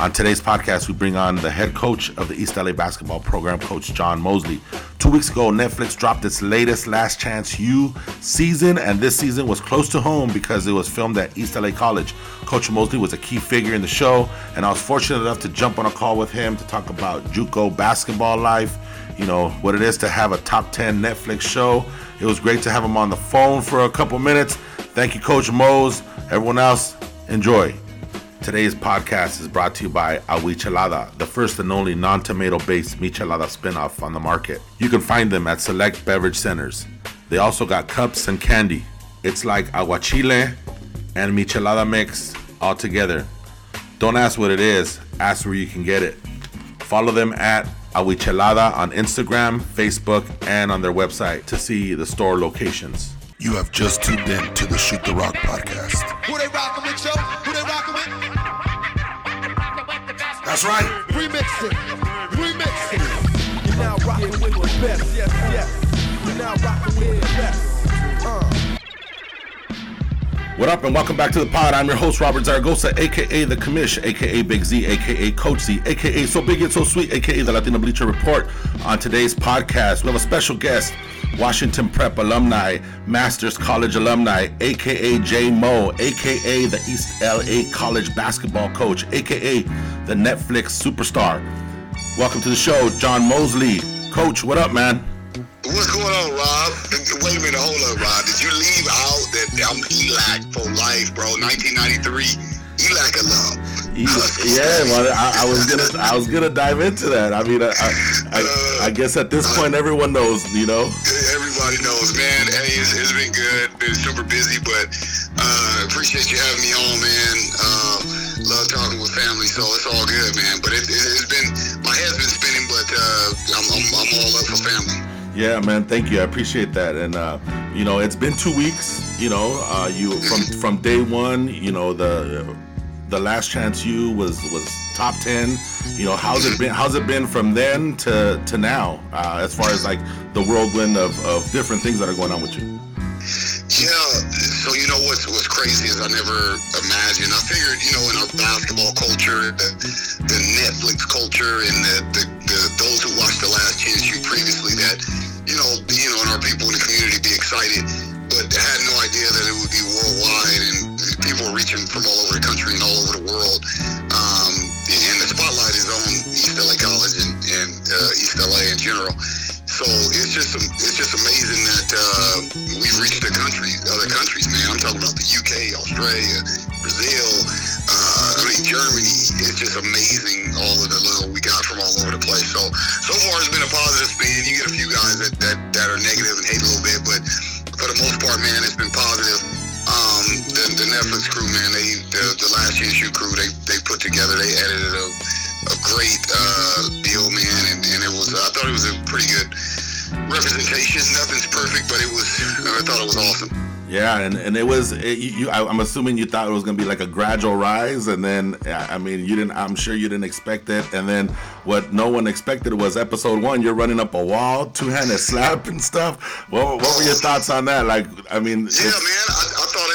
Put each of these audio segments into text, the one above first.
On today's podcast, we bring on the head coach of the East LA basketball program, Coach John Mosley. Two weeks ago, Netflix dropped its latest Last Chance U season, and this season was close to home because it was filmed at East LA College. Coach Mosley was a key figure in the show, and I was fortunate enough to jump on a call with him to talk about JUCO basketball life, you know, what it is to have a top 10 Netflix show. It was great to have him on the phone for a couple minutes. Thank you, Coach Mose. Everyone else, enjoy. Today's podcast is brought to you by Awichelada, the first and only non tomato based michelada spinoff on the market. You can find them at select beverage centers. They also got cups and candy. It's like aguachile and michelada mix all together. Don't ask what it is, ask where you can get it. Follow them at Awichelada on Instagram, Facebook, and on their website to see the store locations. You have just tuned in to the Shoot the Rock podcast. That's right. Remix it. Remix it. You're now rockin' with the best. Yes, yes. You're now rockin' with the best. Uh. What up, and welcome back to the pod. I'm your host, Robert Zaragoza, aka The Commish, aka Big Z, aka Coach Z, aka So Big It's So Sweet, aka The Latino Bleacher Report. On today's podcast, we have a special guest, Washington Prep alumni, Masters College alumni, aka J Mo, aka the East LA College basketball coach, aka the Netflix superstar. Welcome to the show, John Mosley. Coach, what up, man? What's going on, Rob? Wait a minute, hold up, Rob. Did you leave out that I'm ELAC for life, bro? 1993, ELAC alum. Yeah, man. I, I was gonna, I was gonna dive into that. I mean, I, I, I, guess at this point, everyone knows, you know. Everybody knows, man. Hey, it's, it's been good. Been super busy, but uh, appreciate you having me on, man. Uh, love talking with family, so it's all good, man. But it, it, it's been, my head's been spinning, but uh, I'm, I'm, I'm all up for family. Yeah, man. Thank you. I appreciate that. And uh, you know, it's been two weeks. You know, uh, you from from day one. You know, the the Last Chance U was was top ten. You know, how's it been? How's it been from then to to now? Uh, as far as like the whirlwind of, of different things that are going on with you. Yeah, so you know what's what's crazy is I never imagined. I figured, you know, in our basketball culture, the, the Netflix culture, and the, the, the those who watched The Last Chance U previously, that you know, you know, and our people in the community be excited, but I had no idea that it would be worldwide and people were reaching from all over the country and all over the world. Um, and the spotlight is on East LA College and, and uh, East LA in general. So it's just it's just amazing that uh, we've reached the country, other countries, man. I'm talking about the UK, Australia, Brazil, uh, I mean Germany. It's just amazing all of the little we got from all over the place. So so far it's been a positive spin. You get a few guys that that, that are negative and hate a little bit, but for the most part, man, it's been positive. Um, the, the Netflix crew, man, they the, the Last Chance U crew, they they put together, they edited a a great uh, deal, man, and, and it was I thought it was a pretty good representation. Nothing's perfect, but it was I thought it was awesome. Yeah, and, and it was it, you. I, I'm assuming you thought it was gonna be like a gradual rise, and then I mean you didn't. I'm sure you didn't expect it, and then what no one expected was episode one. You're running up a wall, two handed slap and stuff. What, what were your thoughts on that? Like, I mean, Yeah, man, I, I thought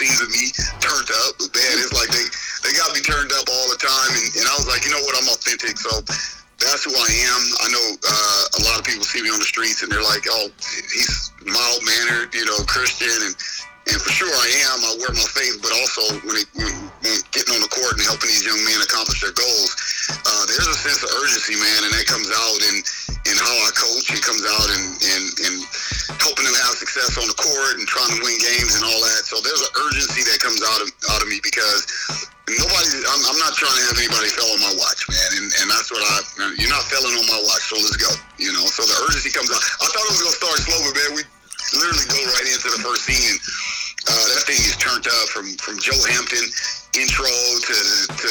scenes of me turned up. Man, it's like they, they got me turned up all the time. And, and I was like, you know what, I'm authentic. So that's who I am. I know uh, a lot of people see me on the streets and they're like, oh, he's mild mannered, you know, Christian. And, and for sure I am. I wear my faith, but also when, it, when, when getting on the court and helping these young men accomplish their goals, uh, there's a sense of urgency, man, and that comes out in, in how I coach. It comes out in, in, in helping them have success on the court and trying to win games and all that. So there's an urgency that comes out of out of me because nobody. I'm, I'm not trying to have anybody fail on my watch, man, and, and that's what I. You're not failing on my watch, so let's go. You know, so the urgency comes out. I thought it was gonna start slow, but man, we literally go right into the first scene. Uh, that thing is turned up from from Joe Hampton intro to to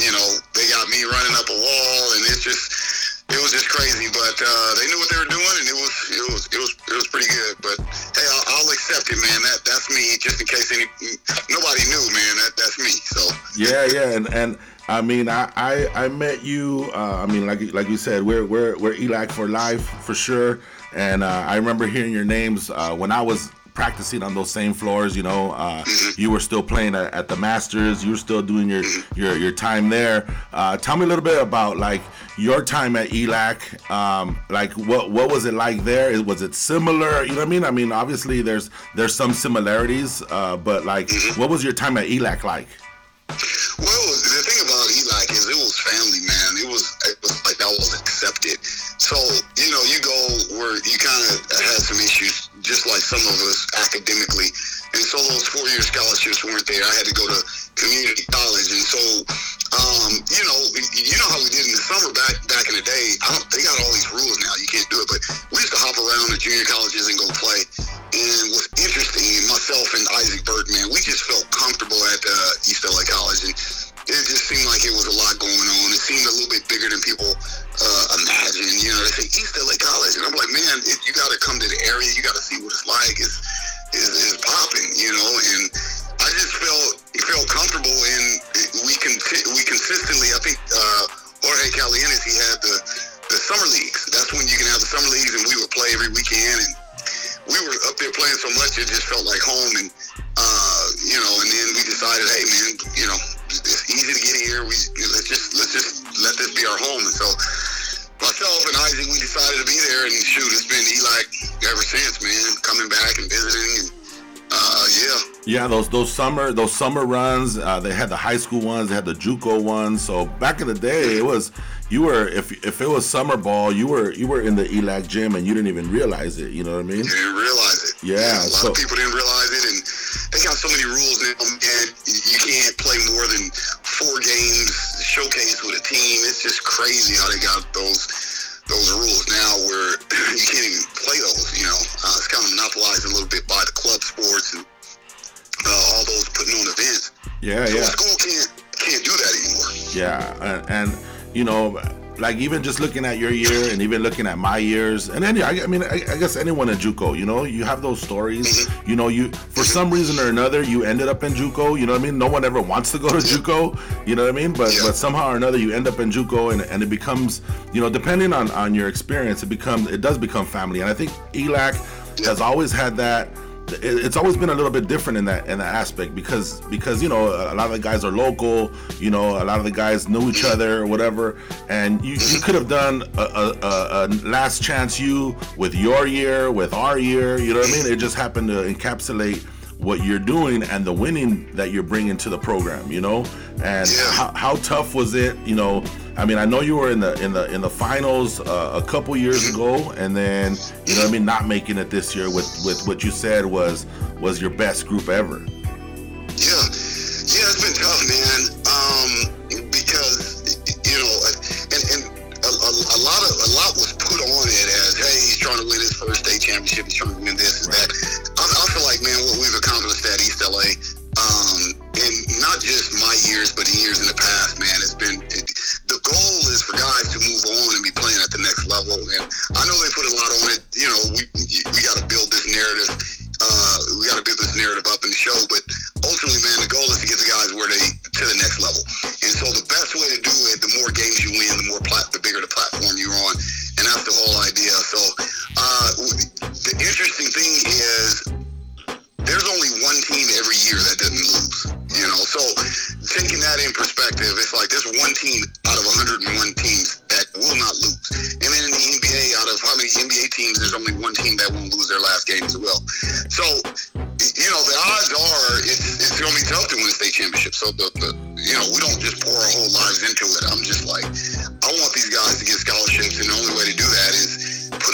you know they got me running up a wall and it's just it was just crazy. But uh, they knew what they were doing and it was it was it was it was pretty good. But hey, I'll, I'll accept it, man. That that's me. Just in case any nobody knew, man. That that's me. So yeah, yeah, and and I mean, I I, I met you. Uh, I mean, like like you said, we're we're we're ELAC for life for sure. And uh, I remember hearing your names uh, when I was practicing on those same floors. You know, uh, you were still playing at, at the Masters. You were still doing your your, your time there. Uh, tell me a little bit about like your time at ELAC. Um, like what what was it like there? Was it similar? You know what I mean? I mean, obviously there's there's some similarities, uh, but like, what was your time at ELAC like? It was it was like that was accepted. So you know, you go where you kind of had some issues, just like some of us academically, and so those four year scholarships weren't there. I had to go to community college, and so um, you know, you know how we did in the summer back back in the day. I don't, they got all these rules now. You can't do it, but we used to hop around the junior colleges and go play. And what's interesting, myself and Isaac Burt, man, we just felt comfortable at uh, East LA College, and it just seemed like it was a lot going on. It seemed a little bit bigger than people uh, imagine. You know, they say East LA College, and I'm like, man, it, you got to come to the area. You got to see what it's like. It's is is popping, you know, and I just felt felt comfortable, and we can we consistently. I think uh, Jorge Calientes, he had the the summer leagues. That's when you can have the summer leagues, and we would play every weekend, and we were up there playing so much it just felt like home, and uh, you know, and then we decided, hey man, you know, it's easy to get here. We let's just let's just let this be our home, and so. Myself and Isaac, we decided to be there, and shoot, it's been ELAC ever since, man. Coming back and visiting, and uh, yeah, Yeah, those those summer those summer runs. Uh, they had the high school ones. They had the JUCO ones. So back in the day, it was you were if if it was summer ball, you were you were in the ELAC gym and you didn't even realize it. You know what I mean? You didn't realize it. Yeah, a lot so- of people didn't realize it, and they got so many rules now, man. You can't play more than four games showcase with a team. It's just crazy how they got those those rules now, where you can't even play those. You know, uh, it's kind of monopolized a little bit by the club sports and uh, all those putting on events. Yeah, So yeah. school can't can't do that anymore. Yeah, and, and you know, like even just looking at your year and even looking at my years, and then I, I mean, I, I guess anyone in JUCO, you know, you have those stories. Mm-hmm. You know, you for some reason or another, you ended up in JUCO. You know what I mean? No one ever wants to go to JUCO. You know what I mean? But but somehow or another, you end up in JUCO, and, and it becomes, you know, depending on on your experience, it becomes it does become family. And I think ELAC has always had that it's always been a little bit different in that in that aspect because because you know a lot of the guys are local you know a lot of the guys know each other or whatever. And you, you could have done a, a, a, a Last Chance U with your year with our year you know what I mean? It just happened to encapsulate what you're doing and the winning that you're bringing to the program you know? And Yeah. how, how tough was it you know I mean I know you were in the in the in the finals uh, a couple years ago and then you know I mean not making it this year with with what you said was was your best group ever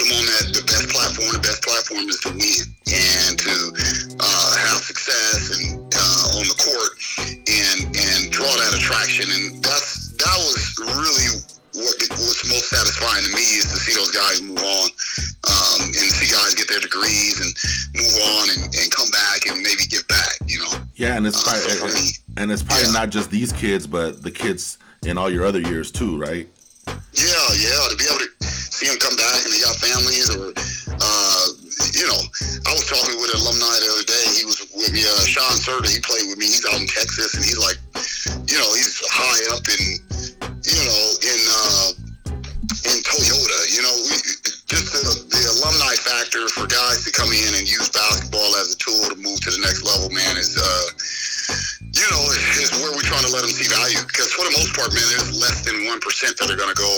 them on that the best platform. The best platform is to win and to uh, have success and uh, on the court and and draw that attraction. And that's that was really what what's most satisfying to me is to see those guys move on um, and see guys get their degrees and move on and, and come back and maybe give back. You know. yeah and it's Uh, so probably me, and it's probably yeah. not just these kids but the kids in all your other years too right Yeah, yeah, to be able to families or, uh, you know, I was talking with an alumni the other day. He was with me, uh, Sean Serta. He played with me. He's out in Texas, and he's like, you know, he's high up in, you know, in uh, in Toyota. You know, we, just the, the alumni factor for guys to come in and use basketball as a tool to move to the next level, man, is uh, let them see value because for the most part, man, there's less than one percent that are going to go.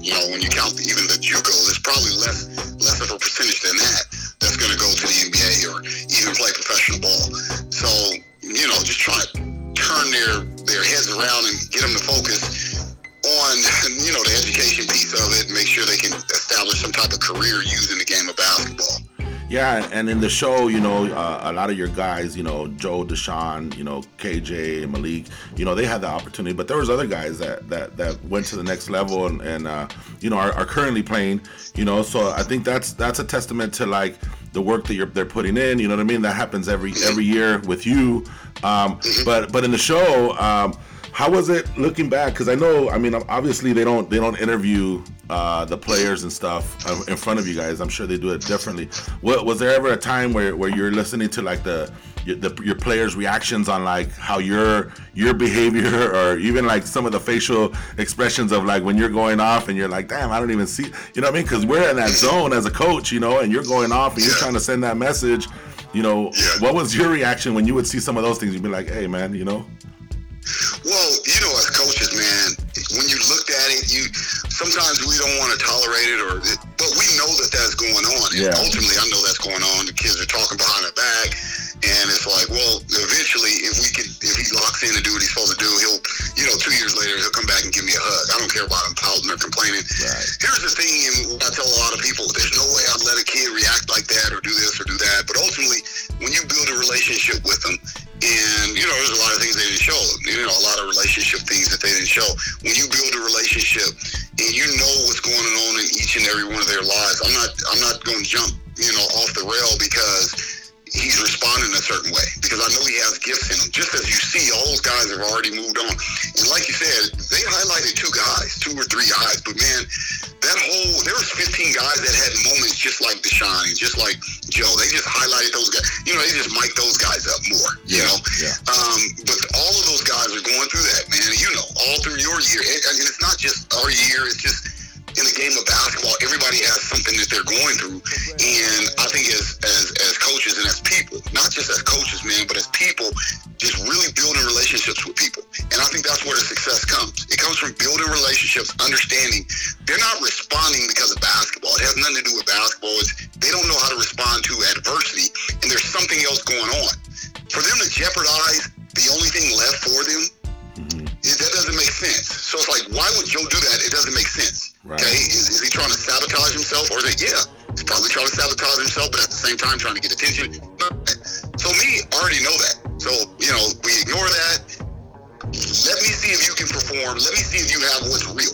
You know, when you count even the JUCO, there's probably less less of a percentage than that that's going to go to the NBA or even play professional ball. So you know, just try to turn their their heads around and get them to focus on you know the education piece of it, make sure they can establish some type of career using the game of basketball. Yeah, and in the show, you know, uh, a lot of your guys, you know, Joe, Deshaun, you know, KJ, Malik, you know, they had the opportunity, but there was other guys that that, that went to the next level and, and uh, you know, are, are currently playing, you know, so I think that's that's a testament to like the work that you're they're putting in. You know what I mean? That happens every every year with you. Um, but but in the show, um, how was it looking back? Because I know, I mean, obviously they don't they don't interview uh, the players and stuff uh, in front of you guys. I'm sure they do it differently. What, was there ever a time where, where you're listening to like the your, the your players' reactions on like how your your behavior or even like some of the facial expressions of like when you're going off and you're like, damn, I don't even see, you know what I mean? Because we're in that zone as a coach, you know, and you're going off and you're trying to send that message. You know, Yeah. what was your reaction when you would see some of those things? You'd be like, hey, man, you know. Well, you know, as coaches, man, when you looked at it, you sometimes we don't want to tolerate it, or but we know that that's going on. And Yeah. ultimately, I know that's going on. The kids are talking behind our back, and it's like, well, eventually, if we could, if he locks in and do what he's supposed to do, he'll, you know, two years later, he'll come back and give me a hug. I don't care about him pouting or complaining. Right. Here's the thing, and I tell a lot of people, there's no way I'd let a kid react like that or do this or do that. But ultimately, when you build a relationship with them, and you know, there's a lot of things they didn't show. You know, a lot of relationship things that they didn't show. When you build a relationship and you know what's going on in each and every one of their lives, I'm not, I'm not going to jump, you know, off the rail because he's responding a certain way because I know he has gifts in him. Just as you see, all those guys have already moved on. And like you said, they highlighted two guys, two or three guys, but man, that whole there was 15 guys that had moments just like Deshaun just like Joe. They just highlighted those guys. You know, they just mic'd those guys up more. You Yeah, know, yeah. um, but all of those guys are going through that, man. You know, all through your year, and, and it's not just our year. It's just in the game of basketball, everybody has something that they're going through, and I think as as as coaches and as people, not just as coaches, man, but as people, just really building relationships with people, and I think that's where the success comes. It comes from building relationships, understanding they're not responding because of basketball. It has nothing to do with basketball. It's they don't know how to respond to adversity, and there's something else going on. For them to jeopardize the only thing left for them mm-hmm. it- that doesn't make sense. So it's like, why would Joe do that? It doesn't make sense. Right. Okay, is, is he trying to sabotage himself, or is it? Yeah, he's probably trying to sabotage himself, but at the same time trying to get attention. So me, already know that. So you know, we ignore that. Let me see if you can perform. Let me see if you have what's real,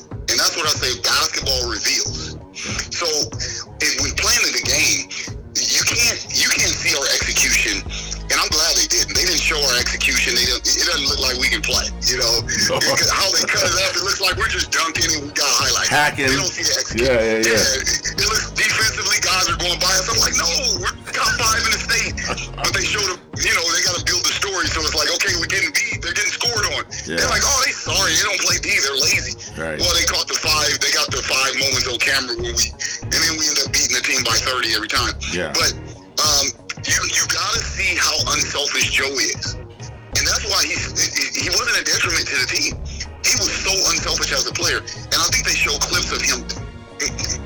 it doesn't look like we can play. You know, Because how they cut it up, it looks like we're just dunking and we got highlights. Hacking. They don't see the execution. Yeah, yeah, yeah. It, it looks defensively, guys are going by us. I'm like, no, we're top five in the state. But they showed the, you know, they got to build the story. So it's like, okay, we're getting beat. They're getting scored on. Yeah. They're like, oh, they sorry. They don't play D. They're lazy. Right. Well, they caught the five. They got the five moments on camera when we, and then we end up beating the team by 30 every time. Yeah. But um, you you got to see how unselfish Joe is, why he he wasn't a detriment to the team. He was so unselfish as a player, and I think they show clips of him,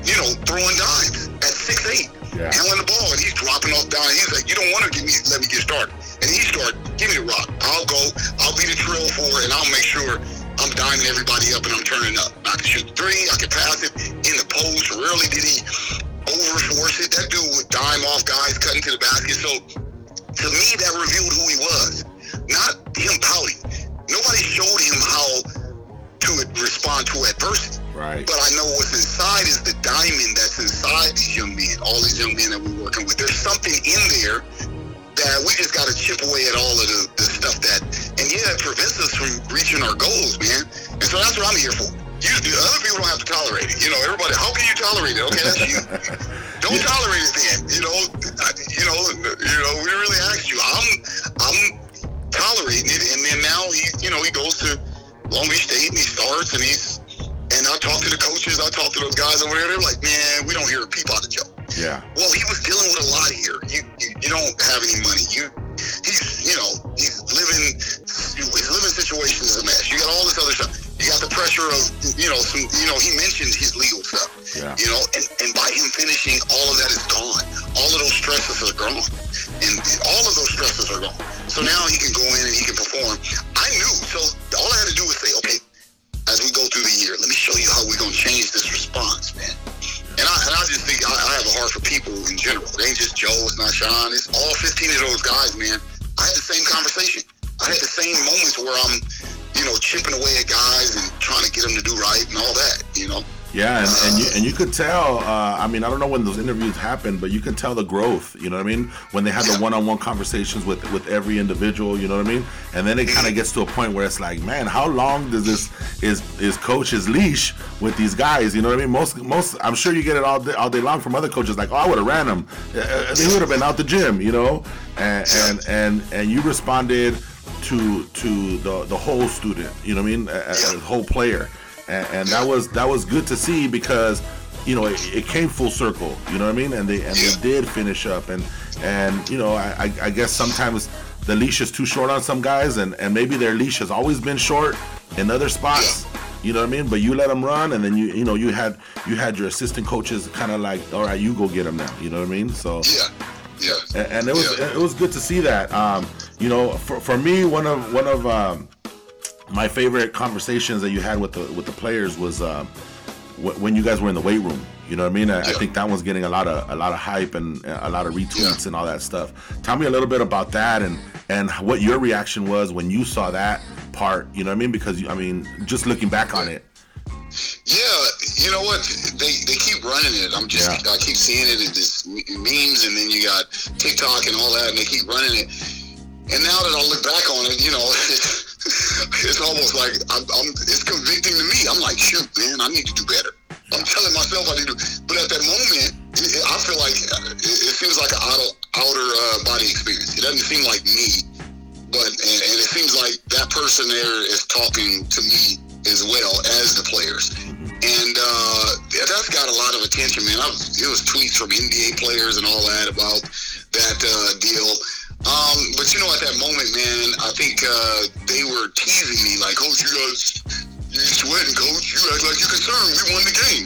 you know, throwing dimes at six eight, Yeah. handling the ball, and he's dropping off dimes. He's like, you don't want to give me let me get started, and he started, give me the rock. I'll go. I'll be the trail for, and I'll make sure. I'm diming everybody up and I'm turning up. I can shoot three, I can pass it in the post. Rarely did he overforce it. That dude would dime off guys cutting to the basket. So to me, that revealed who he was. Not him pouting. Nobody showed him how to respond to adversity. Right. But I know what's inside is the diamond that's inside these young men, all these young men that we're working with. There's something in there that we just got to chip away at all of the, the stuff that, and yeah, it prevents us from reaching our goals, man. And so that's what I'm here for. You, the other people don't have to tolerate it. You know, everybody, how can you tolerate it? Okay, that's you. Don't tolerate it then. You know, I- you know, you know, we really asked you. I'm, I'm tolerating it, and then now he, you know, he goes to Long Beach State and he starts and he's, and I talk to the coaches, I talk to those guys over there. They're like, man, we don't hear a peep out of Joe. Yeah. Well, he was dealing with a lot here. You, you, you don't have any money. You, he's, you know, he's living his living situation is a mess. You got all this other stuff. You got the pressure of, you know, some, you know, he mentioned his legal stuff. Yeah. You know, and, and by him finishing, all of that is gone. All of those stresses are gone. And all of those stresses are gone. So now he can go in and he can perform. I knew. So all I had to do was say, okay, as we go through the year, let me show you how we're going to change this response, man. And I, and I just think I, I have a heart for people in general. It ain't just Joe, it's not Sean. It's all 15 of those guys, man. I had the same conversation. I had the same moments where I'm, you know, chipping away at guys and trying to get them to do right and all that, you know. Yeah, and, and you and you could tell. Uh, I mean, I don't know when those interviews happened, but you could tell the growth. You know what I mean? When they had the one-on-one conversations with with every individual. You know what I mean? And then it kind of gets to a point where it's like, man, how long does this is is coach's leash with these guys? You know what I mean? Most most, I'm sure you get it all day, all day long from other coaches. Like, oh, I would have ran them. Uh, They would have been out the gym. You know, and and and and you responded to to the the whole student. You know what I mean? A, whole player. And, and that was that was good to see because you know it, it came full circle you know what i mean? And they and they did finish up. And and you know I, I i guess sometimes the leash is too short on some guys and and maybe their leash has always been short in other spots you know what i mean? But you let them run and then you you know you had you had your assistant coaches kind of like all right you go get them now you know what i mean? So Yeah. Yeah. and, and it was Yeah. it was good to see that. Um, you know, for, for me, one of one of um, my favorite conversations that you had with the with the players was um, wh- when you guys were in the weight room. You know what I mean? I, I think that one's getting a lot of a lot of hype and a lot of retweets Yeah. and all that stuff. Tell me a little bit about that and and what your reaction was when you saw that part. You know what I mean? Because I mean, just looking back on it, Yeah, you know what? They they keep running it. I'm just Yeah. I keep seeing it in this memes, and then you got TikTok and all that, and they keep running it. And now that I look back on it, you know, it's almost like I'm, I'm it's convicting to me. I'm like, shoot, man, I need to do better. I'm telling myself I need to, but at that moment, I feel like it, it seems like an outer outer uh, body experience. It doesn't seem like me but and, and it seems like that person there is talking to me as well as the players, and uh, that's got a lot of attention, man. I was, it was tweets from NBA players and all that about that uh, deal. Um, but you know, at that moment, man, I think uh, they were teasing me like, "Coach, you guys, you sweating, coach? You act like you're concerned. We won the game."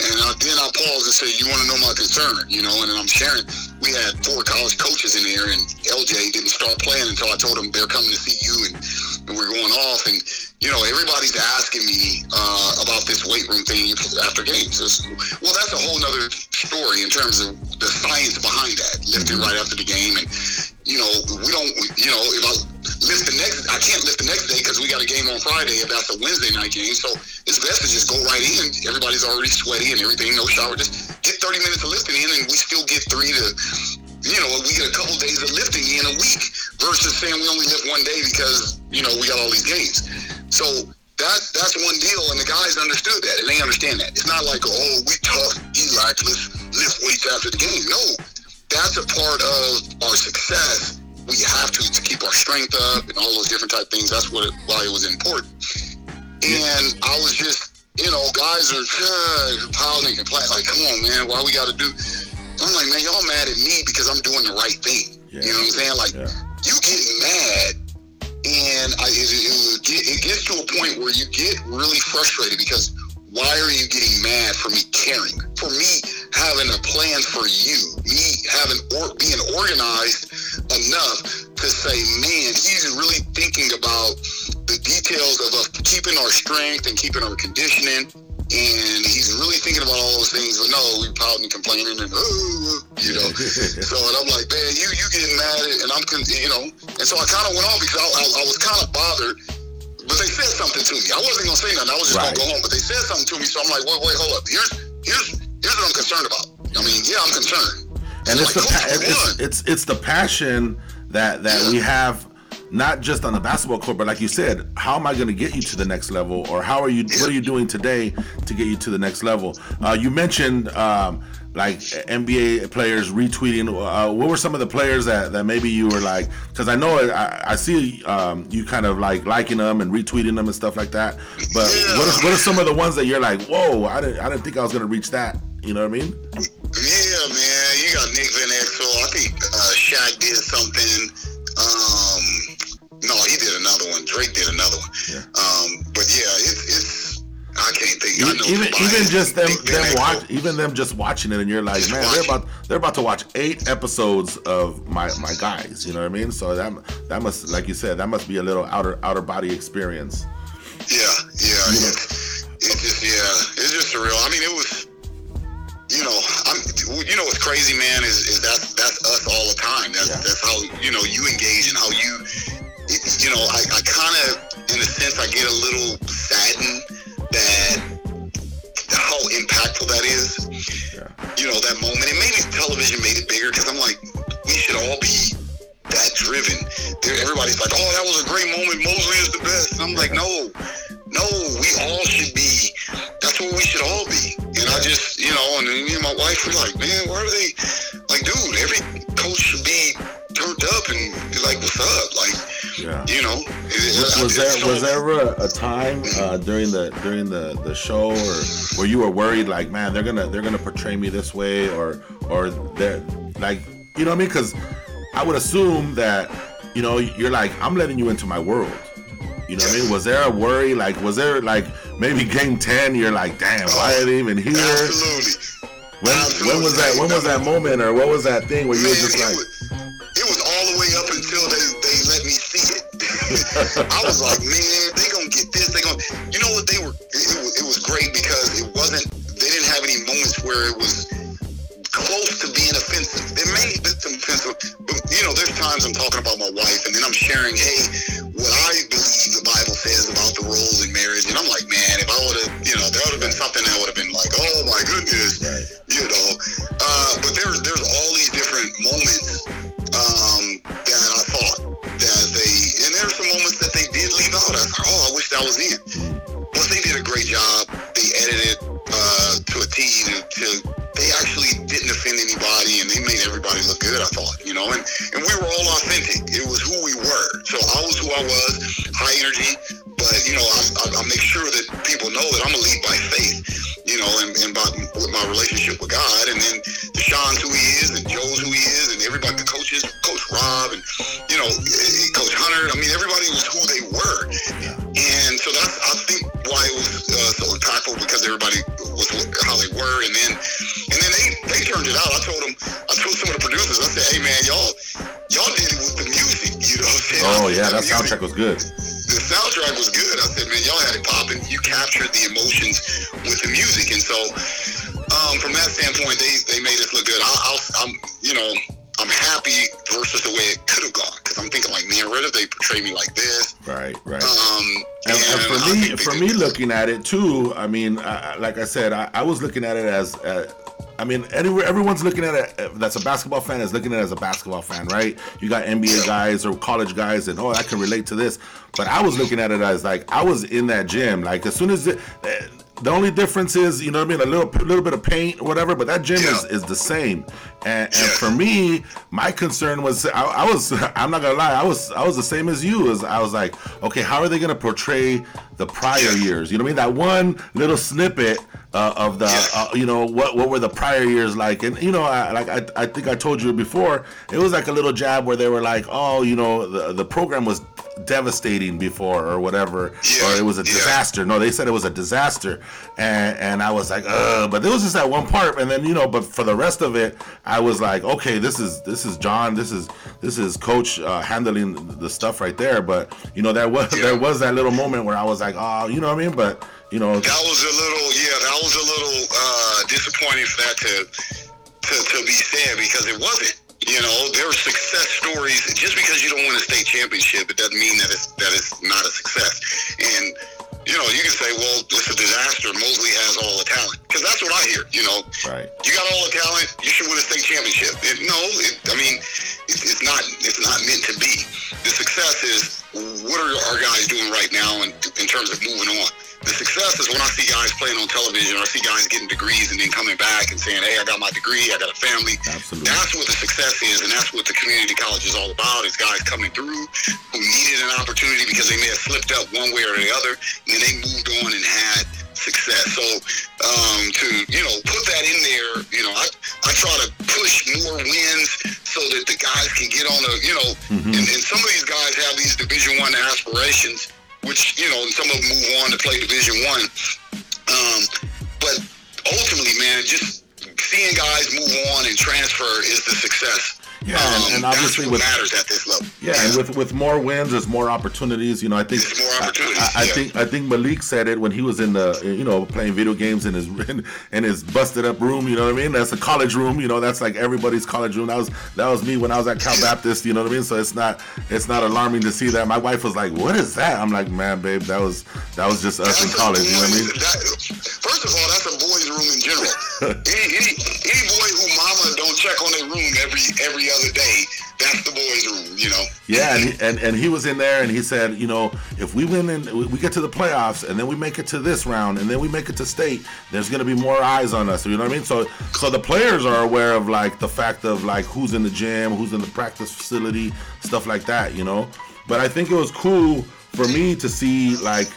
And I, then I paused and said, "You want to know my concern?" You know, and I'm sharing. We had four college coaches in there, and LJ didn't start playing until I told him they're coming to see you, and, and we're going off. And you know, everybody's asking me uh, about this weight room thing after games. It's- well, that's a whole nother story in terms of the science behind that. Lifting right after the game, and you know, we don't. You know, if I lift the next, I can't lift the next day because we got a game on Friday. If that's a Wednesday night game, so it's best to just go right in. Everybody's already sweaty and everything. No shower. Just get 30 minutes of lifting in, and we still get three to. You know, we get a couple days of lifting in a week versus saying we only lift one day because you know we got all these games. So that that's one deal, and the guys understood that, and they understand that. It's not like oh we tough, elac, let's lift weights after the game. No, that's a part of our success. We have to to keep our strength up and all those different type things. That's what why it was important. And I was just, you know, guys are uh, piling and complaining like, come on, man, why we got to do? I'm like, man, y'all mad at me because I'm doing the right thing. Yeah. You know what I'm saying? Like, Yeah. you get mad, and I, it, it, it gets to a point where you get really frustrated because why are you getting mad for me caring? For me having a plan for you, me having or being organized enough to say, man, he's really thinking about the details of us keeping our strength and keeping our conditioning. And he's really thinking about all those things, but no, we pouting complaining and oh, you know. so and I'm like, man, you you getting mad, at, and I'm, con- you know. And so I kind of went on because I, I, I was kind of bothered but they said something to me. I wasn't gonna say nothing. I was just Right. gonna go home. But they said something to me, so I'm like, wait, wait, hold up. Here's here's here's what I'm concerned about. I mean, yeah, I'm concerned. and it's like, the pa- it's, it's it's the passion that that we have not just on the basketball court but like you said how am i going to get you to the next level or how are you what are you doing today to get you to the next level uh, you mentioned um, like nba players retweeting uh, what were some of the players that, that maybe you were like because i know I, I see um, you kind of like liking them and retweeting them and stuff like that but Yeah. what, are, what are some of the ones that you're like whoa i didn't i didn't think i was going to reach that you know what i mean Yeah, man. You got Nick Van Exel. I think uh, Shaq did something. Um, no, he did another one. Drake did another one. Yeah. Um, but yeah, it's it's I can't think. I know even even just them them watch even them just watching it and you're like Just man they're about they're about to watch eight episodes of my my guys you know what I mean so that that must like you said that must be a little outer outer body experience Yeah, yeah, it's, it's just yeah, it's just surreal. I mean, it was, you know, I'm, you know, what's crazy, man, is, is that's that's us all the time. That's Yeah. that's how you know you engage and how you, it, you know, I, I kind of, in a sense, I get a little saddened that how impactful that is. yeah You know, that moment, and maybe television made it bigger because I'm like, we should all be that driven. There, everybody's like, oh, that was a great moment. Mosley is the best. And I'm like, no, no, we all should be. That's what we should all be. And I just, you know, and me and my wife were like, man, why are they like, dude? Every coach should be turned up and be like, what's up? Like, yeah. You know, it- was, was there was there ever a, a time uh, during the during the, the show or where you were worried like man they're gonna they're gonna portray me this way or or they're like you know what I mean? Because I would assume that you know you're like I'm letting you into my world. You know what I mean? Was there a worry? Like was there like maybe game 10 you're like damn why are they even here? Absolutely. when when was that when was that moment or what was that thing where you Man, were just it, like I was like, man, they gonna get this. They gonna, you know what? They were. It, was, it was great because it wasn't. They didn't have any moments where it was close to being offensive. There may be some offensive, but you know, there's times I'm talking about my wife, and then I'm sharing, hey, what I believe the Bible says about the roles in marriage, and I'm like, man, if I would have, you know, there would have been something that would have been like, oh my goodness, you know. Uh, but there's there's all these different moments leave out. I oh, I wish that was in. But they did a great job. They edited uh, to a T. To, to they actually didn't offend anybody, and they made everybody look good. I thought, you know, and and we were all authentic. It was who we were. So I was who I was, high energy. But you know, I, I, I make sure that people know that I'm a lead by faith. You know, and, and by, with my relationship with God, and then Deshaun's who he is, and Joe's who he is, and everybody, the coaches, Coach Rob, and you know, eh, Coach Hunter. I mean, everybody was who they everybody was how they were, and then, and then they, they turned it out. I told them, I told some of the producers, I said, hey man, y'all, y'all did it with the music, you know. what I'm saying? oh yeah that music- soundtrack was good the soundtrack was good. I said, man, y'all had it popping. You captured the emotions with the music, and so um, from that standpoint, they they made us look good. I, I'll, I'm, you know, I'm happy versus the way it could have gone because I'm thinking like, man, what if they portray me like this? right right Um, And, and I for me, for me, looking at it too, I mean, I, like I said, I, I was looking at it as, uh, I mean, anywhere, everyone's looking at it. uh, That's a basketball fan is looking at it as a basketball fan, right? You got NBA guys or college guys, and oh, I can relate to this. But I was looking at it as like I was in that gym. Like as soon as it, uh, the only difference is, you know what I mean, a little, little bit of paint or whatever. But that gym is, Yeah. is the same. And, and for me, my concern was, I, I was, I'm not gonna lie, I was, I was the same as you. As I was like, okay, how are they gonna portray the prior years? You know what I mean? That one little snippet uh, of the, uh, you know, what what were the prior years like? And you know, I, like I, I think I told you before, it was like a little jab where they were like, oh, you know, the the program was devastating before or whatever, Yeah. or it was a Yeah. disaster. No, they said it was a disaster, and and I was like, uh, but there was just that one part, and then you know, but for the rest of it, I was like, okay, this is this is John, this is this is Coach uh, handling the stuff right there. But you know, there was Yeah. there was that little moment where I was like, oh, you know what I mean? But you know, That was a little, yeah, that was a little uh, disappointing for that to, to to be said because it wasn't. You know, there are success stories. Just because you don't win a state championship, it doesn't mean that it's that it's not a success. And you know, you can say, well, it's a disaster. Mosley has all the talent because that's what I hear. You know, right. you got all the talent. You should win a state championship. It, no, it, I mean, it's, it's not. It's not meant to be. The success is what are our guys doing right now in, in terms of moving on. The success is when I see guys playing on television, or I see guys getting degrees and then coming back and saying, "Hey, I got my degree. I got a family." Absolutely. That's what the success is, and that's what the community college is all about. Is guys coming through who needed an opportunity because they may have slipped up one way or the other, and then they moved on and had success. So um, to you know put that in there, you know, I I try to push more wins so that the guys can get on a, you know, and, and some of these guys have these Division One aspirations, which you know, some of them move on to play Division One. Um, but ultimately, man, just seeing guys move on and transfer is the success. Yeah, and- um, and that's obviously what with- matters at this level. Yeah, and with with more wins, there's more opportunities. You know, I think There's more opportunities, I, I, I yeah. think I think Malik said it when he was in the you know playing video games in his in his busted up room. You know what I mean? That's a college room. You know, that's like everybody's college room. That was that was me when I was at Cal Baptist. You know what I mean? So it's not it's not alarming to see that. My wife was like, "What is that?" I'm like, "Man, babe, that was that was just us in That's a college." You know what I mean? that- first of all, that's a boys' room in general. any, any, any boy who mama don't check on their room every every other day, that's the boys' room. You know. Yeah, and he, and, and he was in there, and he said, you know, if we win and we- we get to the playoffs, and then we make it to this round, and then we make it to state, there's gonna be more eyes on us. You know what I mean? So, so the players are aware of like the fact of like who's in the gym, who's in the practice facility, stuff like that. You know, but I think it was cool for me to see like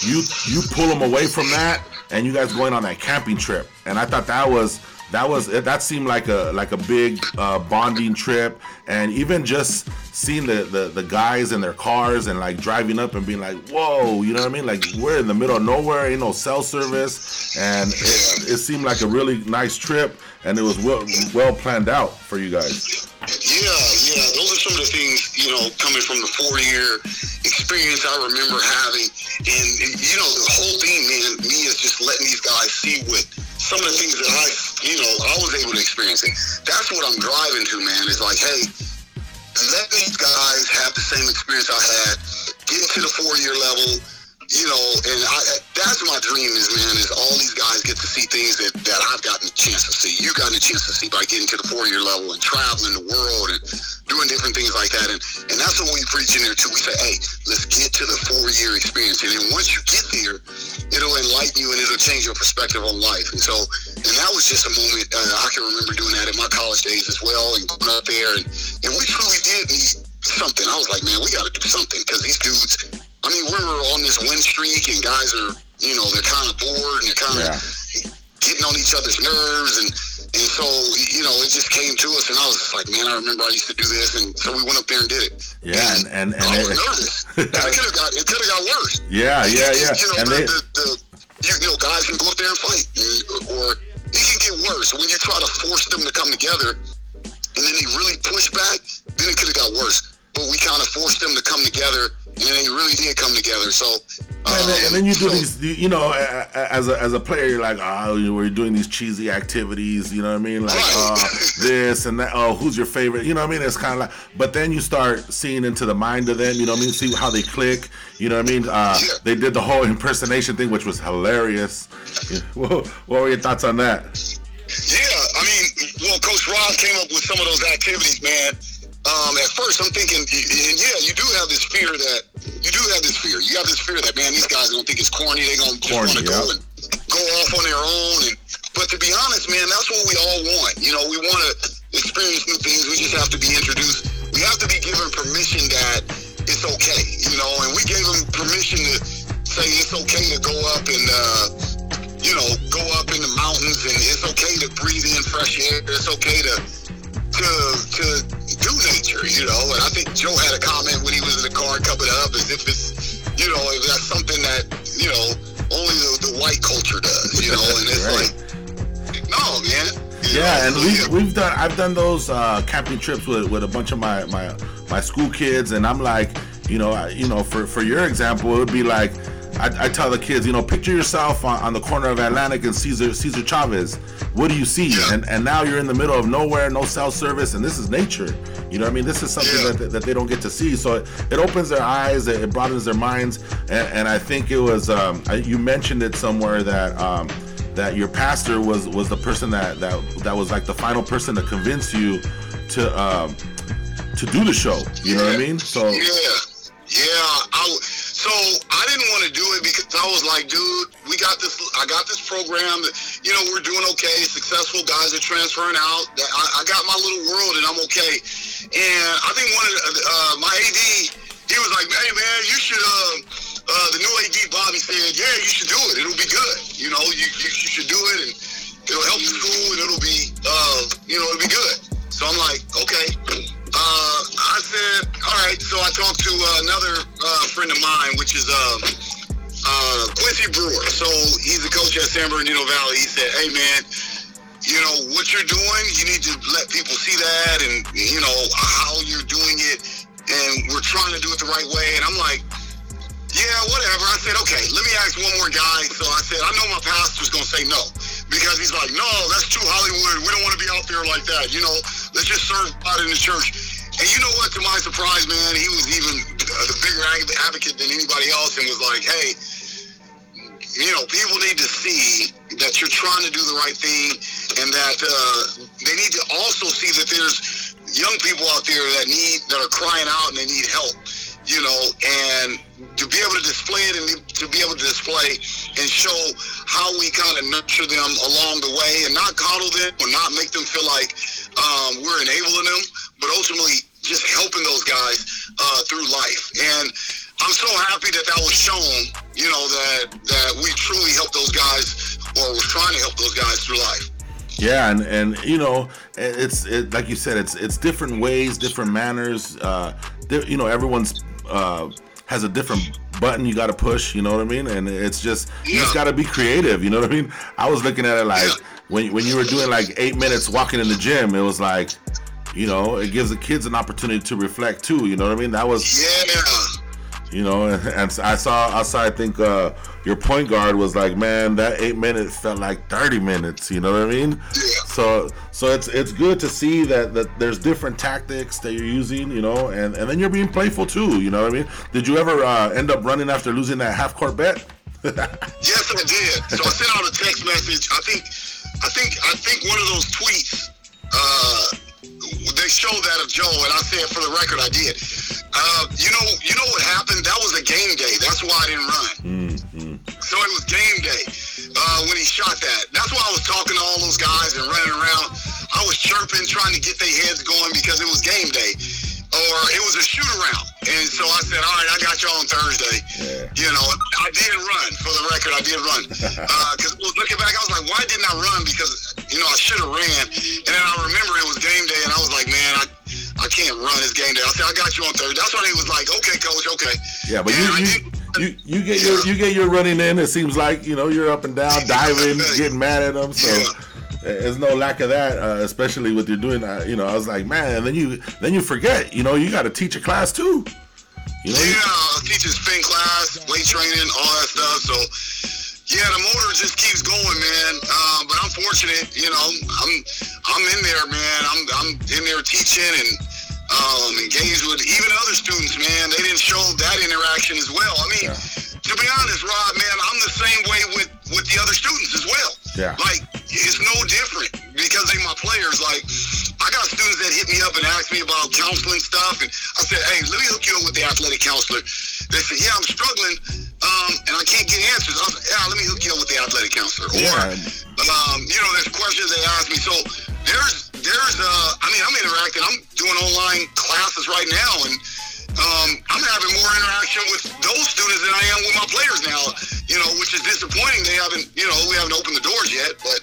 you you pull them away from that, and you guys going on that camping trip, and I thought that was that was that seemed like a like a big uh, bonding trip. And even just seeing the, the the guys in their cars and like driving up and being like whoa you know what i mean? Like we're in the middle of nowhere ain't no cell service. And it, it seemed like a really nice trip and it was well well planned out for you guys Yeah, yeah. Those are some of the things, you know, coming from the four year experience I remember having. And, and, you know, the whole thing, man, me is just letting these guys see what some of the things that I, you know, I was able to experience. That's what I'm driving to, man, is like, hey, let these guys have the same experience I had, get to the four year level, you know, and I, that's my dream is, man, is all these guys get to see things that, that I've gotten a chance to see. You gotten a chance to see by getting to the four year level and traveling the world and doing different things like that. And, and that's what we preach in there too. We say, hey, let's get to the four year experience. And then once you get there, it'll enlighten you and it'll change your perspective on life. And so, and that was just a moment uh, I can remember doing that in my college days as well and going up there. And, and we truly did need something. I was like, man, we got to do something because these dudes, I mean, we were on this win streak and guys are, you know, they're kind of bored and they're kind of getting on each other's nerves. And, and so, you know, it just came to us and I was just like, man, I remember I used to do this. And so we went up there and did it. Yeah, and- and- and I was it- nervous. It could have got, it could have got worse. yeah yeah yeah You know, and the, they the, the, you know, guys can go up there and fight, or it can get worse when you try to force them to come together, and then they really push back. Then it could have got worse. But we kind of forced them to come together, and they really did come together. So, um, and then, and then you do so- these, you know, as a, as a player, you're like, oh, we're doing these cheesy activities, you know what I mean? Like, Right. uh, this and that. Oh, who's your favorite? You know what I mean? It's kind of like, but then you start seeing into the mind of them, you know what I mean? See how they click, you know what I mean? Uh, Yeah. They did the whole impersonation thing, which was hilarious. What, what were your thoughts on that? Yeah, I mean, well, Coach Rob came up with some of those activities, man. Um, at first, I'm thinking, and yeah, you do have this fear that you do have this fear. You have this fear that man, these guys are gonna think it's corny. They're gonna just want to go and go off on their own. And but to be honest, man, that's what we all want. You know, we want to experience new things. We just have to be introduced. We have to be given permission that it's okay. You know, and we gave them permission to say it's okay to go up and. uh you know, go up in the mountains and it's okay to breathe in fresh air. It's okay to to to you know. And I think Joe had a comment when he was in the car coming up as if it's you know, if that's something that, you know, only the, the white culture does, you know, and it's Right. like no man. you Yeah, know, and so, we've, we've done. I've done those uh, camping trips with, with a bunch of my, my my school kids, and I'm like, you know, I, you know, for for your example, it would be like, I, I tell the kids, you know, picture yourself on, on the corner of Atlantic and Cesar Cesar Chavez. What do you see? Yeah. And and now you're in the middle of nowhere, no cell service, and this is nature. You know, what I mean, this is something Yeah. that, that they don't get to see. So it, it opens their eyes, it, it broadens their minds, and, and I think it was um, I, you mentioned it somewhere that. Um, that your pastor was was the person that that that was like the final person to convince you to um to do the show you know what i mean so Yeah, yeah. I, so I didn't want to do it because I was like, dude, we got this. I got this program. That, you know, we're doing okay. Successful guys are transferring out. I, I got my little world, and I'm okay. And I think one of the, uh, my AD, he was like, hey man, you should. Uh, uh, the new AD Bobby said, yeah, you should do it. It'll be good. You know, you, you, you should do it, and it'll help the school, and it'll be, uh, you know, it'll be good. So I'm like, okay. Right. So I talked to uh, another uh, friend of mine, which is um, uh, Quincy Brewer. So he's the coach at San Bernardino Valley. He said, hey man, you know what you're doing. You need to let people see that, and you know how you're doing it. And we're trying to do it the right way. And I'm like, yeah, whatever. I said, okay, let me ask one more guy. So I said, I know my pastor's gonna say no because he's like, no, that's too Hollywood. We don't want to be out there like that. You know, let's just serve God in the church. And you know what? To my surprise, man, he was even a bigger advocate than anybody else, and was like, hey, you know, people need to see that you're trying to do the right thing, and that uh, they need to also see that there's young people out there that need that are crying out and they need help. You know, and to be able to display it and to be able to display and show how we kind of nurture them along the way and not coddle them or not make them feel like um, we're enabling them, but ultimately just helping those guys uh, through life. And I'm so happy that that was shown, you know, that that we truly helped those guys or was trying to help those guys through life. Yeah, and and you know, it's it, like you said, it's it's different ways, different manners. Uh, di- you know, everyone's uh, has a different button you got to push. You know what I mean? And it's just you just got to be creative. You know what I mean? I was looking at it like Yeah. When when you were doing like eight minutes walking in the gym, it was like, you know, it gives the kids an opportunity to reflect too. You know what I mean? That was Yeah. you know, and, and I saw outside. I think uh, your point guard was like, man, that eight minutes felt like thirty minutes. You know what I mean? Yeah. So, so it's it's good to see that that there's different tactics that you're using. You know, and and then you're being playful too. You know what I mean? Did you ever uh, end up running after losing that half court bet? Yes, I did. So I sent out a text message. I think, I think, I think one of those tweets. Uh, they showed that of Joe, and I said for the record, I did. Uh, you know, you know what happened? That was a game day. That's why I didn't run. Mm-hmm. So it was game day uh, when he shot that. That's why I was talking to all those guys and running around. I was chirping, trying to get their heads going because it was game day, or it was a shoot around. And so I said, "All right, I got you on Thursday." You know, I did run. For the record, I did run uh, because looking back, I was like, "Why didn't I run?" Because you know I should have ran. And then I remember it was game day, and I was like, "Man, I." I can't run this game day. I said, I got you on Thursday. That's why he was like, okay, coach, okay. Yeah, but And you you, you you get your you get your running in. It seems like you know you're up and down, diving, getting mad at them. So there's no lack of that, uh, especially with you're doing. Uh, you know, I was like, man, then you then you forget. You know, you got to teach a class too. You know, Yeah, teaching spin class, weight training, all that stuff. So, yeah, the motor just keeps going, man. Um, but I'm fortunate, you know. I'm I'm in there, man. I'm I'm in there teaching and um, engaged with even other students, man. They didn't show that interaction as well. I mean, to be honest, Rob, man, I'm the same way with with the other students as well. Yeah. Like it's no different because they my players. Like I got students that hit me up and ask me about counseling stuff, and I said, hey, let me hook you up with the athletic counselor. They said, yeah, I'm struggling, um, and I can't get answers. I said, yeah, let me hook you up with the athletic counselor. Or, Yeah. um, you know, there's questions they ask me. So there's there's uh, I mean, I'm interacting. I'm doing online classes right now, and um, I'm having more interaction with those students than I am with my players now. You know, which is disappointing. They haven't, you know, we haven't opened the doors yet, but.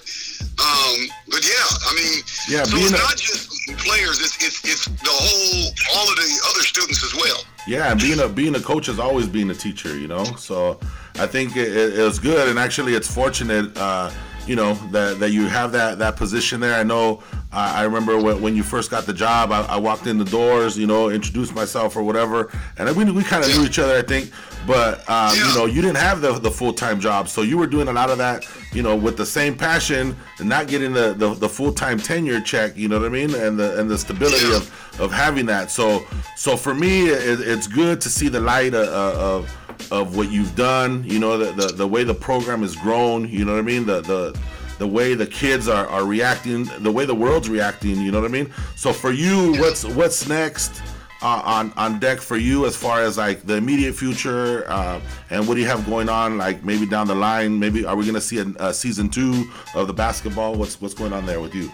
Um, but yeah, I mean, Yeah, so it's a- not just players; it's, it's it's the whole, all of the other students as well. Yeah, and being a being a coach is always being a teacher, you know. So I think it, it, it was good, and actually, it's fortunate, uh, you know, that, that you have that that position there. I know. Uh, I remember when, when you first got the job, I, I walked in the doors, you know, introduced myself or whatever, and we we kind of knew each other, I think. But um, you know, you didn't have the the full time job, so you were doing a lot of that, you know, with the same passion and not getting the the, the full time tenure check. You know what I mean? And the and the stability Yeah. of of having that. So so for me, it, it's good to see the light of, of of what you've done. You know, the, the the way the program has grown. You know what I mean? The the the way the kids are, are reacting, the way the world's reacting. You know what I mean? So for you, what's what's next? Uh, on on deck for you as far as like the immediate future uh, and what do you have going on like maybe down the line maybe are we gonna see a, a season two of the basketball what's what's going on there with you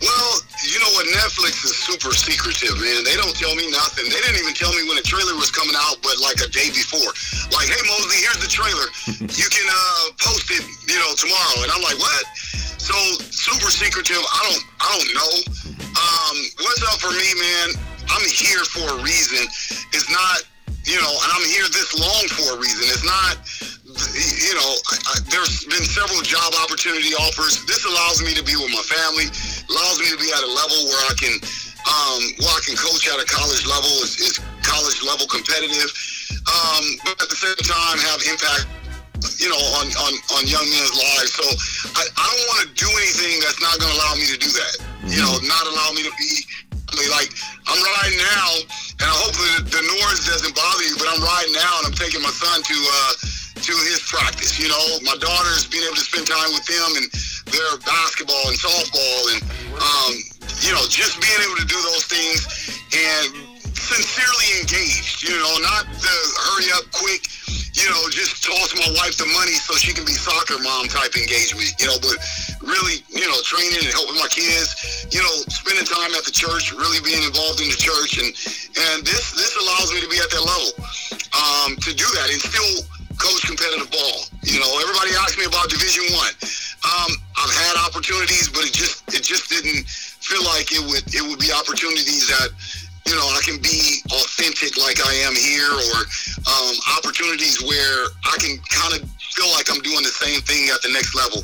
Well, Netflix is super secretive, man. They don't tell me nothing. They didn't even tell me when a trailer was coming out, but like a day before. Like, hey, Mosley, here's the trailer. you can uh, post it, you know, tomorrow. And I'm like, what? So super secretive. I don't I don't know. Um, what's up for me, man? I'm here for a reason. It's not you know, and I'm here this long for a reason. It's not you know, I, I, there's been several job opportunity offers. This allows me to be with my family, allows me to be at a level where I can, um, where I can coach at a college level, is, is college level competitive, um, but at the same time have impact, you know, on, on, on young men's lives. So I, I don't want to do anything that's not going to allow me to do that. You know, not allow me to be like I'm riding now, and I hope the, the noise doesn't bother you, but I'm riding now, and I'm taking my son to. Uh, to his practice. You know, my daughter's being able to spend time with them and their basketball and softball and, um, you know, just being able to do those things and sincerely engaged, you know, not the hurry up quick, you know, just toss my wife the money so she can be soccer mom type engagement, you know, but really, you know, training and helping my kids, you know, spending time at the church, really being involved in the church and and this this allows me to be at that level. Um, to do that and still coach competitive ball. You know, everybody asks me about Division One. Um, I've had opportunities, but it just it just didn't feel like it would it would be opportunities that you know I can be authentic like I am here, or um, opportunities where I can kind of feel like I'm doing the same thing at the next level,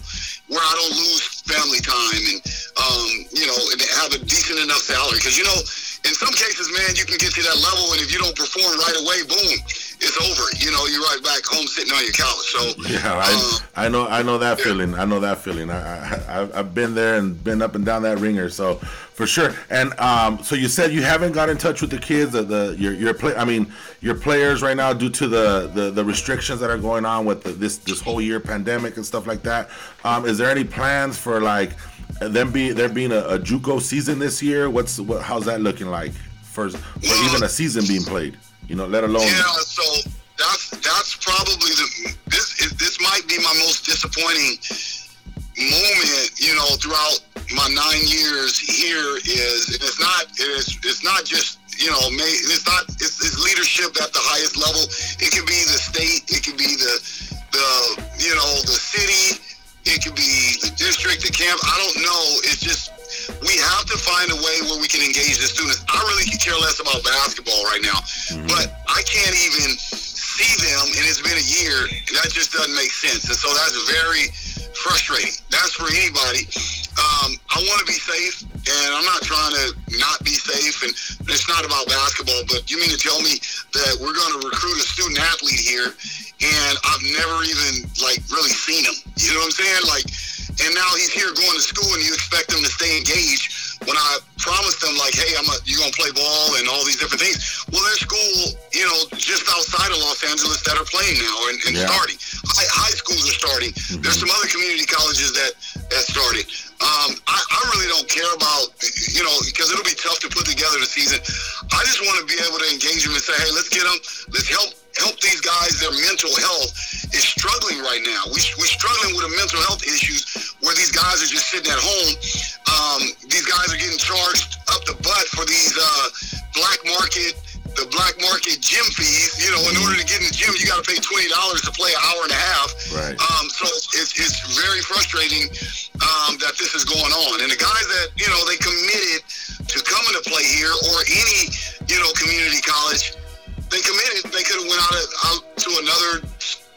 where I don't lose family time and um, you know and have a decent enough salary because you know in some cases, man, you can get to that level, and if you don't perform right away, boom, it's over. You know, you're right back home sitting on your couch. So yeah, I, uh, I know, I know that yeah. feeling. I know that feeling. I, I, have been there and been up and down that wringer. So for sure. And um, so you said you haven't got in touch with the kids, the, the your your play. I mean, your players right now due to the the, the restrictions that are going on with the, this this whole year pandemic and stuff like that. Um, is there any plans for like? Them be there being a, a JUCO season this year. What's what? How's that looking like for for even a season being played? You know, let alone. Yeah, so that's that's probably the this is, this might be my most disappointing moment. You know, throughout my nine years here is it's not it's it's not just you know it's not it's, it's leadership at the highest level. It can be the state. It can be the the you know the city it could be the district, the camp. I don't know. It's just we have to find a way where we can engage the students. I really care less about basketball right now, mm-hmm. but I can't even see them, and it's been a year. That just doesn't make sense, and so that's very frustrating. That's for anybody. Um, I want to be safe, and I'm not trying to not be safe. And it's not about basketball, but you mean to tell me that we're going to recruit a student athlete here, and I've never even like really seen him? You know what I'm saying? Like, and now he's here going to school, and you expect him to stay engaged when I promised them like, hey, I'm a, you're gonna play ball and all these different things. Well, there's school, you know, just outside of Los Angeles that are playing now and, and yeah. starting. High, high, schools are starting. Mm-hmm. There's some other community colleges that that started. Um, I, I really don't care about, you know, because it'll be tough to put together the season. I just want to be able to engage them and say, hey, let's get them, let's help help these guys. Their mental health is struggling right now. We, we're struggling with the mental health issues where these guys are just sitting at home. Um, these guys are getting charged up the butt for these uh, black market the black market gym fees. You know, in order to get in the gym, you got to pay twenty dollars to play an hour and a half. Right. Um, so it's, it's very frustrating um, that this is going on. And the guys that you know they committed to coming to play here or any you know community college, they committed. They could have went out, out to another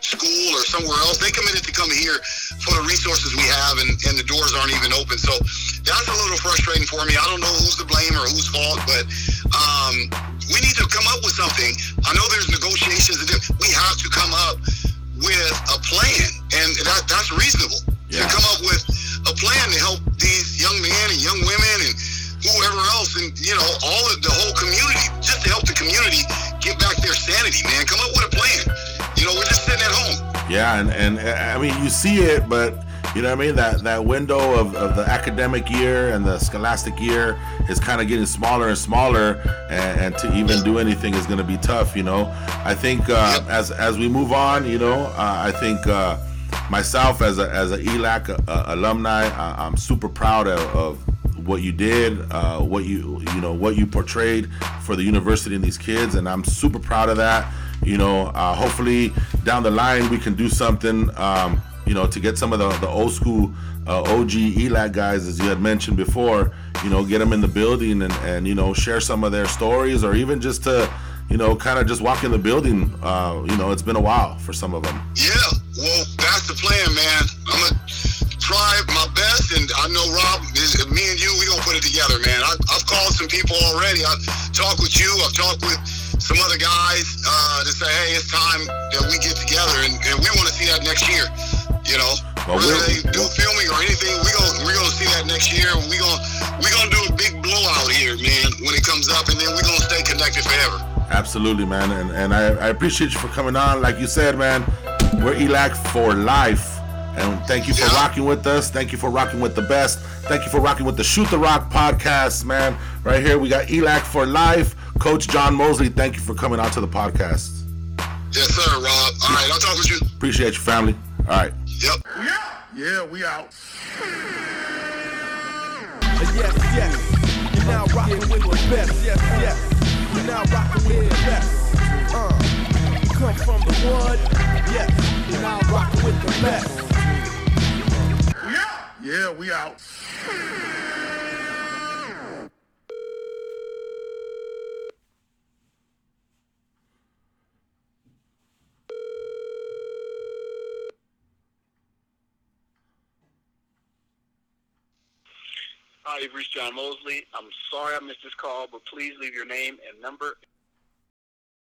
school or somewhere else. They committed to come here for the resources we have, and, and the doors aren't even open. So that's a little frustrating for me. I don't know who's to blame or whose fault, but um, we need to come up with something. I know there's negotiations. We have to come up with a plan, and that, that's reasonable. Yeah. To come up with a plan to help these young men and young women and whoever else, and you know, all of the whole community, just to help the community get back their sanity, man. Come up with a plan. You know, we're just sitting at home. Yeah, and and I mean, you see it, but you know what I mean? That that window of, of the academic year and the scholastic year is kind of getting smaller and smaller, and, and to even do anything is going to be tough. You know, I think uh, as as we move on, you know, uh, I think. Uh, myself as a as a ELAC uh, alumni, I, am super proud of, of what you did, uh, what you you know what you portrayed for the university and these kids, and I'm super proud of that. You know, uh, hopefully down the line we can do something um, you know, to get some of the, the old school uh, OG ELAC guys, as you had mentioned before, you know, get them in the building and, and you know, share some of their stories or even just to, you know, kind of just walk in the building. Uh, you know, it's been a while for some of them. Yeah, well, that's the plan, man. Try my best, and I know Rob, is, me and you, we gonna put it together, man. I, I've called some people already. I've talked with you. I've talked with some other guys uh, to say, hey, it's time that we get together, and, and we want to see that next year. You know, Well, whether we'll- they do filming or anything, we gonna we gonna see that next year. We gonna we gonna do a big blowout here, man, when it comes up, and then we gonna stay connected forever. Absolutely, man, and and I, I appreciate you for coming on. Like you said, man, we're ELAC for life, and thank you for rocking with us. Thank you for rocking with the best. Thank you for rocking with the Shoot the Rock podcast, man. Right here, we got ELAC for life. Coach John Mosley, thank you for coming out to the podcast. Yes, sir, Rob. All right, I'll talk with you. Appreciate you, family. All right. Yep. Yeah, we out. Yes, yes. You're now rocking with the best. Yes, yes. You're now rocking with the best. Uh, you come from the wood. Yes. You're now rocking with the best. Yeah, we out. Hi, reached John Mosley. I'm sorry I missed this call, but please leave your name and number